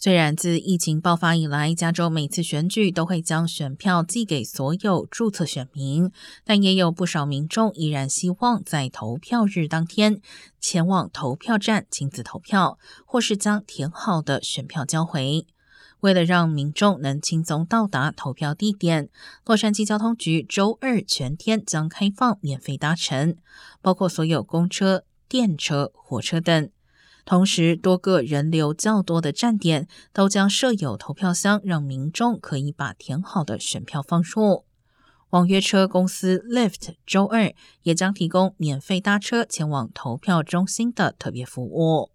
虽然自疫情爆发以来，加州每次选举都会将选票寄给所有注册选民，但也有不少民众依然希望在投票日当天前往投票站亲自投票，或是将填好的选票交回。为了让民众能轻松到达投票地点，洛杉矶交通局周二全天将开放免费搭乘，包括所有公车、电车、火车等。同时，多个人流较多的站点都将设有投票箱，让民众可以把填好的选票放入。网约车公司 l i f t 周二也将提供免费搭车前往投票中心的特别服务。